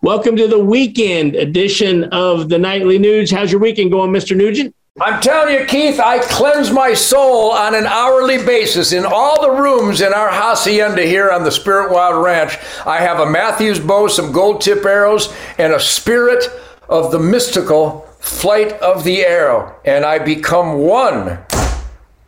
Welcome to the weekend edition of the Nightly Nuge. How's your weekend going, Mr. Nugent? I'm telling you, Keith, I cleanse my soul on an hourly basis in all the rooms in our hacienda here on the Spirit Wild Ranch. I have a Mathews bow, some gold tip arrows, and a spirit of the mystical flight of the arrow. And I become one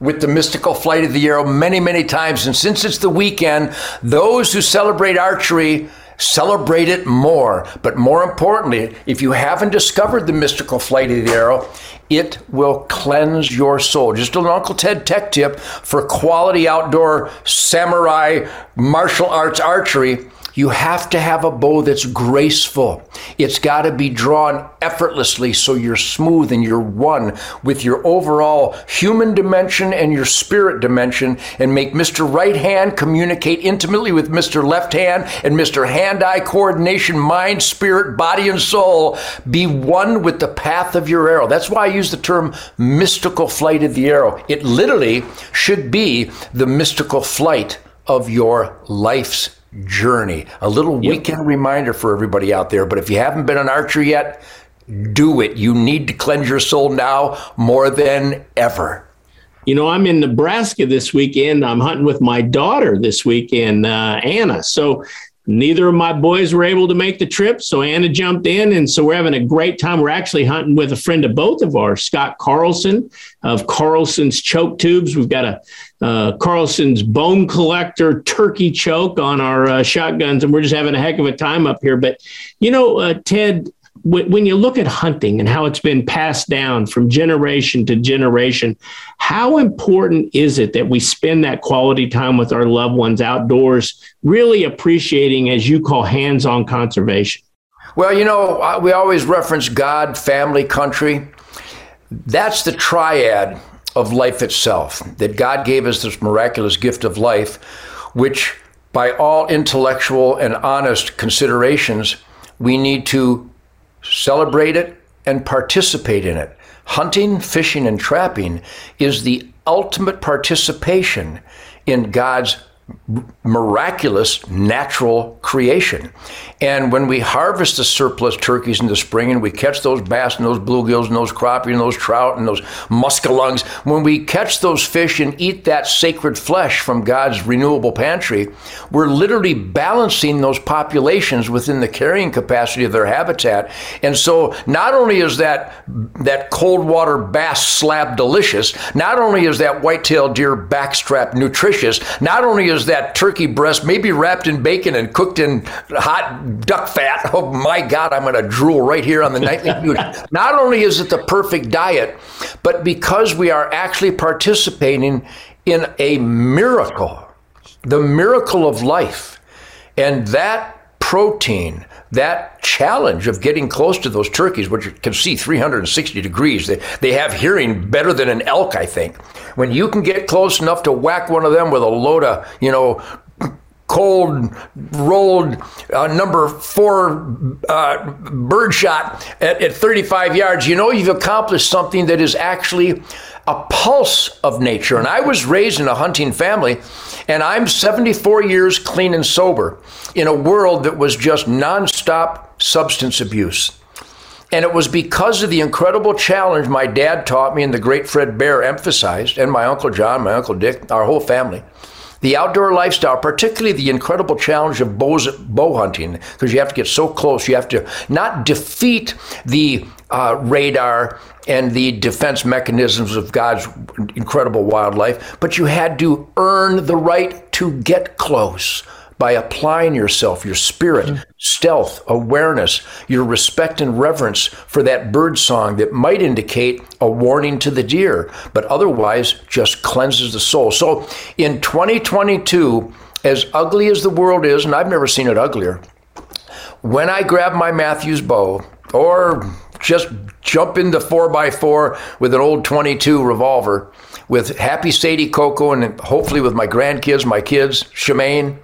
with the mystical flight of the arrow many, many times. And since it's the weekend, those who celebrate archery celebrate it more. But more importantly, if you haven't discovered the mystical flight of the arrow, it will cleanse your soul. Just an Uncle Ted tech tip for quality outdoor samurai martial arts archery you have to have a bow that's graceful. It's got to be drawn effortlessly so you're smooth and you're one with your overall human dimension and your spirit dimension and make Mr. Right Hand communicate intimately with Mr. Left Hand and Mr. Hand eye coordination, mind, spirit, body, and soul be one with the path of your arrow. That's why I use the term mystical flight of the arrow. It literally should be the mystical flight of your life's journey. A little yep. weekend reminder for everybody out there. But if you haven't been an archer yet, do it. You need to cleanse your soul now more than ever. You know, I'm in Nebraska this weekend. I'm hunting with my daughter this weekend, uh, Anna. So neither of my boys were able to make the trip. So Anna jumped in. And so we're having a great time. We're actually hunting with a friend of both of ours, Scott Carlson of Carlson's Choke Tubes. We've got a uh, Carlson's Bone Collector turkey choke on our uh, shotguns. And we're just having a heck of a time up here. But, you know, uh, Ted, when you look at hunting and how it's been passed down from generation to generation, how important is it that we spend that quality time with our loved ones outdoors, really appreciating, as you call, hands on conservation? Well, you know, we always reference God, family, country. That's the triad of life itself, that God gave us this miraculous gift of life, which, by all intellectual and honest considerations, we need to celebrate it, and participate in it. Hunting, fishing, and trapping is the ultimate participation in God's miraculous natural creation. And when we harvest the surplus turkeys in the spring and we catch those bass and those bluegills and those crappie and those trout and those muskellungs, when we catch those fish and eat that sacred flesh from God's renewable pantry, we're literally balancing those populations within the carrying capacity of their habitat. And so not only is that that cold water bass slab delicious, not only is that white-tailed deer backstrap nutritious, not only is that turkey breast maybe wrapped in bacon and cooked in hot duck fat. Oh my God, I'm going to drool right here on the nightly food. Not only is it the perfect diet, but because we are actually participating in a miracle, the miracle of life. And that protein, that challenge of getting close to those turkeys, which can see 360 degrees, they, they have hearing better than an elk, I think. When you can get close enough to whack one of them with a load of, you know, cold rolled uh, number four uh, bird shot at, at 35 yards, you know you've accomplished something that is actually a pulse of nature. And I was raised in a hunting family, and I'm 74 years clean and sober in a world that was just nonstop substance abuse. And it was because of the incredible challenge my dad taught me and the great Fred Bear emphasized, and my Uncle John, my Uncle Dick, our whole family the outdoor lifestyle, particularly the incredible challenge of bows, bow hunting, because you have to get so close. You have to not defeat the uh, radar and the defense mechanisms of God's incredible wildlife, but you had to earn the right to get close by applying yourself, your spirit, mm-hmm. stealth, awareness, your respect and reverence for that bird song that might indicate a warning to the deer, but otherwise just cleanses the soul. So in 2022, as ugly as the world is, and I've never seen it uglier, when I grab my Mathews bow or just jump into 4x4 with an old 22 revolver with happy Sadie Coco and hopefully with my grandkids, my kids, Shemane,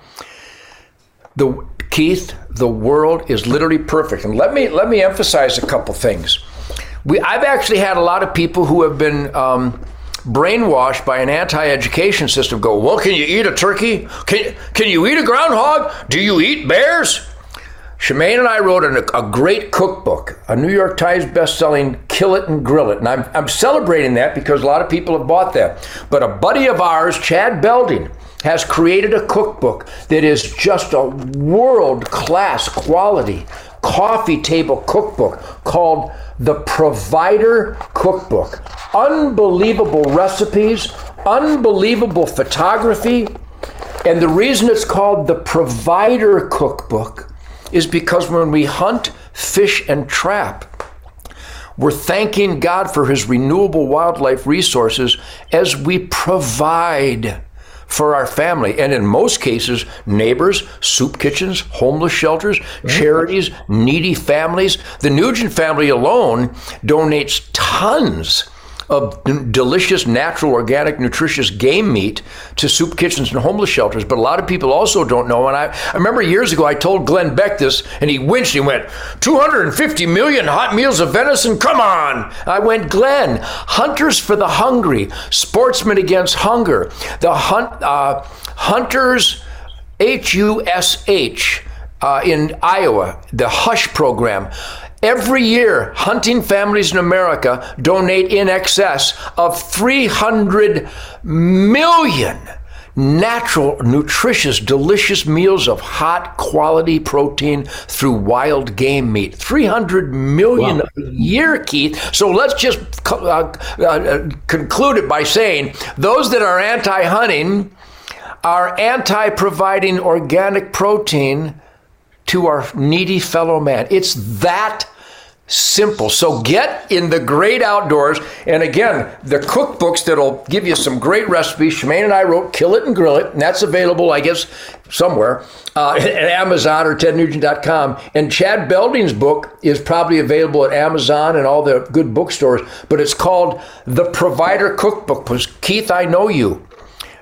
the Keith, the world is literally perfect. And let me let me emphasize a couple things. We, I've actually had a lot of people who have been um, brainwashed by an anti-education system. Go, well, can you eat a turkey? Can can you eat a groundhog? Do you eat bears? Shemane and I wrote an, a great cookbook, a New York Times best-selling Kill It and Grill It. And I'm, I'm celebrating that because a lot of people have bought that. But a buddy of ours, Chad Belding, has created a cookbook that is just a world-class quality coffee table cookbook called the Provider Cookbook. Unbelievable recipes, unbelievable photography. And the reason it's called the Provider Cookbook is because when we hunt, fish, and trap, we're thanking God for his renewable wildlife resources as we provide for our family. And in most cases, neighbors, soup kitchens, homeless shelters, charities, needy families. The Nugent family alone donates tons of delicious, natural, organic, nutritious game meat to soup kitchens and homeless shelters. But a lot of people also don't know. And I, I remember years ago I told Glenn Beck this, and he winced. He went, 250 million hot meals of venison? Come on. I went, Glenn, Hunters for the Hungry, Sportsmen Against Hunger, the hunt, uh, Hunters, H U S H. Uh, in Iowa, the HUSH program Every year, hunting families in America donate in excess of 300 million natural, nutritious, delicious meals of hot quality protein through wild game meat. 300 million wow. a year, Keith. So let's just uh, uh, conclude it by saying those that are anti hunting are anti providing organic protein to our needy fellow man. It's that simple. So get in the great outdoors. And again, the cookbooks that'll give you some great recipes. Shemane and I wrote Kill It and Grill It, and that's available, I guess, somewhere uh, at Amazon or tednugent.com. And Chad Belding's book is probably available at Amazon and all the good bookstores, but it's called The Provider Cookbook. Because Keith, I know you.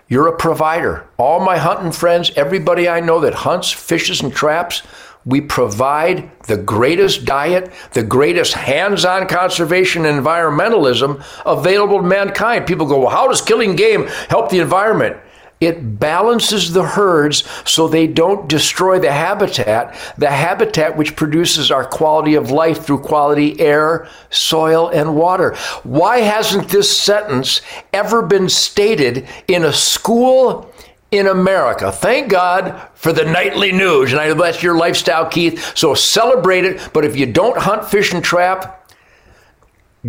You're a provider. All my hunting friends, everybody I know that hunts, fishes, and traps, we provide the greatest diet, the greatest hands on conservation and environmentalism available to mankind. People go, well, how does killing game help the environment? It balances the herds so they don't destroy the habitat, the habitat which produces our quality of life through quality air, soil, and water. Why hasn't this sentence ever been stated in a school in America. Thank God for the Nightly Nuge. And I know that's your lifestyle, Keith. So celebrate it. But if you don't hunt, fish, and trap,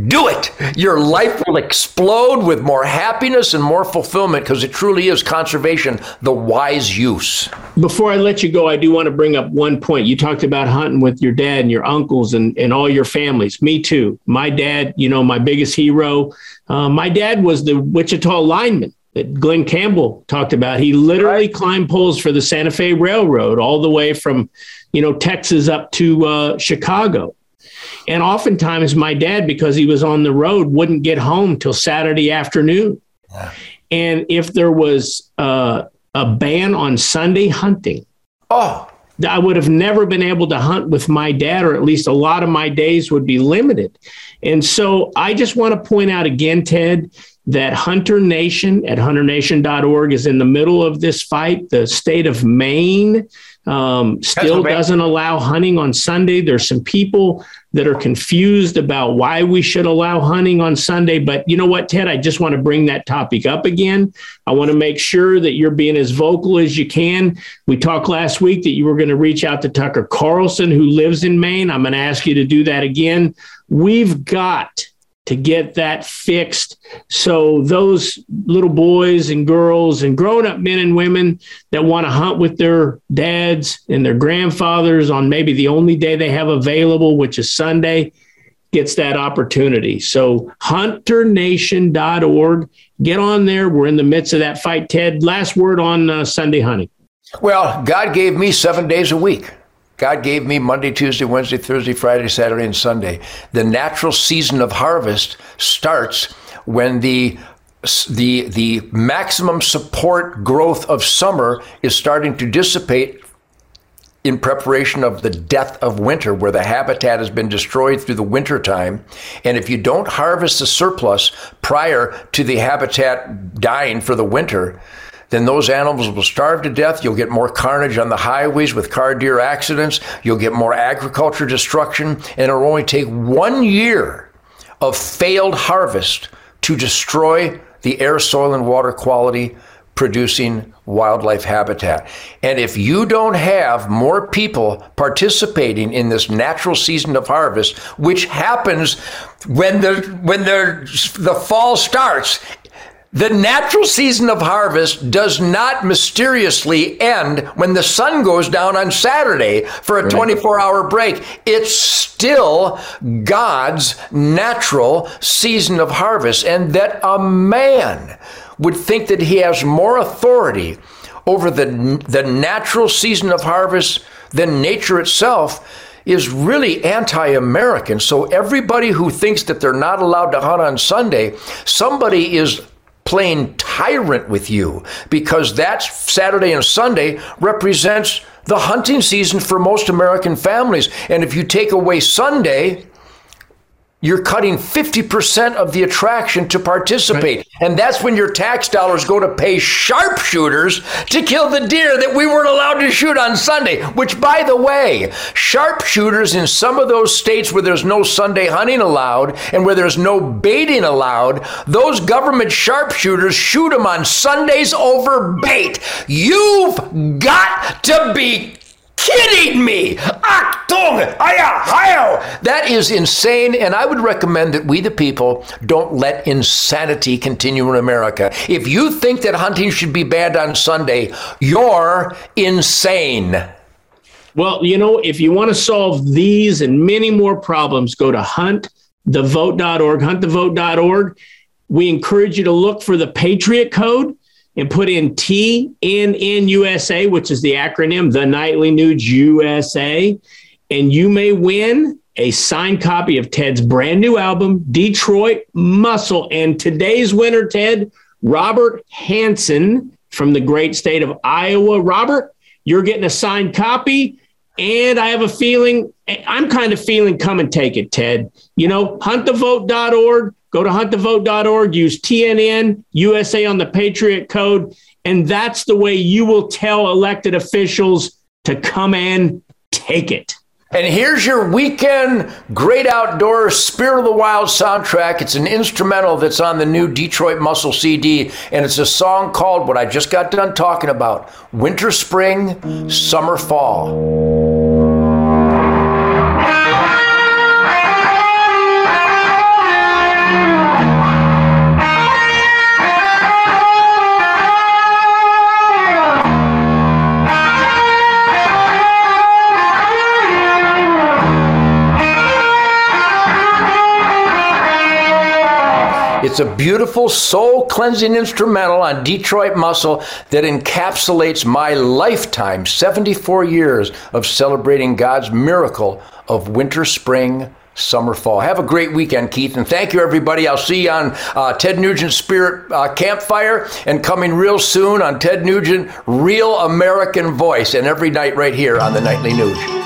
do it. Your life will explode with more happiness and more fulfillment because it truly is conservation, the wise use. Before I let you go, I do want to bring up one point. You talked about hunting with your dad and your uncles and, and all your families. Me too. My dad, you know, my biggest hero. Uh, my dad was the Wichita lineman that Glen Campbell talked about. He literally right. climbed poles for the Santa Fe Railroad all the way from, you know, Texas up to uh, Chicago. And oftentimes, my dad, because he was on the road, wouldn't get home till Saturday afternoon. Yeah. And if there was uh, a ban on Sunday hunting, oh, I would have never been able to hunt with my dad, or at least a lot of my days would be limited. And so I just want to point out again, Ted, that Hunter Nation at hunternation.org is in the middle of this fight. The state of Maine um, still doesn't allow hunting on Sunday. There's some people that are confused about why we should allow hunting on Sunday. But you know what, Ted? I just want to bring that topic up again. I want to make sure that you're being as vocal as you can. We talked last week that you were going to reach out to Tucker Carlson, who lives in Maine. I'm going to ask you to do that again. We've got to get that fixed so those little boys and girls and grown up men and women that want to hunt with their dads and their grandfathers on maybe the only day they have available, which is Sunday, gets that opportunity. So hunternation.org, get on there. We're in the midst of that fight. Ted, last word on uh, Sunday hunting. Well, God gave me seven days a week. God gave me Monday, Tuesday, Wednesday, Thursday, Friday, Saturday, and Sunday. The natural season of harvest starts when the the the maximum support growth of summer is starting to dissipate in preparation of the death of winter where the habitat has been destroyed through the winter time and if you don't harvest the surplus prior to the habitat dying for the winter then those animals will starve to death. You'll get more carnage on the highways with car deer accidents. You'll get more agriculture destruction. And it'll only take one year of failed harvest to destroy the air, soil, and water quality producing wildlife habitat. And if you don't have more people participating in this natural season of harvest, which happens when the when the the fall starts the natural season of harvest does not mysteriously end when the sun goes down on Saturday for a 24 hour break. It's still God's natural season of harvest, and that a man would think that he has more authority over the, the natural season of harvest than nature itself is really anti American. So, everybody who thinks that they're not allowed to hunt on Sunday, somebody is playing tyrant with you because that Saturday and Sunday represents the hunting season for most American families. And if you take away Sunday, you're cutting 50% of the attraction to participate. Right. And that's when your tax dollars go to pay sharpshooters to kill the deer that we weren't allowed to shoot on Sunday. Which, by the way, sharpshooters in some of those states where there's no Sunday hunting allowed and where there's no baiting allowed, those government sharpshooters shoot them on Sundays over bait. You've got to be kidding me? Achtung! Aya, hayo! That is insane, and I would recommend that we, the people, don't let insanity continue in America. If you think that hunting should be banned on Sunday, you're insane. Well, you know, if you want to solve these and many more problems, go to huntthevote.org, huntthevote.org. We encourage you to look for the Patriot Code and put in TNN which is the acronym, the Nightly Nuge USA, and you may win a signed copy of Ted's brand new album, Detroit Muscle. And today's winner, Ted, Robert Hanson from the great state of Iowa. Robert, you're getting a signed copy. And I have a feeling, I'm kind of feeling come and take it, Ted. You know, huntthevote.org, Go to huntthevote.org, use TNN USA on the Patriot Code, and that's the way you will tell elected officials to come and take it. And here's your weekend great outdoors Spirit of the Wild soundtrack. It's an instrumental that's on the new Detroit Muscle CD, and it's a song called what I just got done talking about Winter, Spring, Summer, Fall. It's a beautiful, soul cleansing instrumental on Detroit Muscle that encapsulates my lifetime 74 years of celebrating God's miracle of winter, spring, summer, fall. Have a great weekend, Keith, and thank you, everybody. I'll see you on uh, Ted Nugent Spirit uh, Campfire and coming real soon on Ted Nugent Real American Voice, and every night right here on the Nightly Nuge.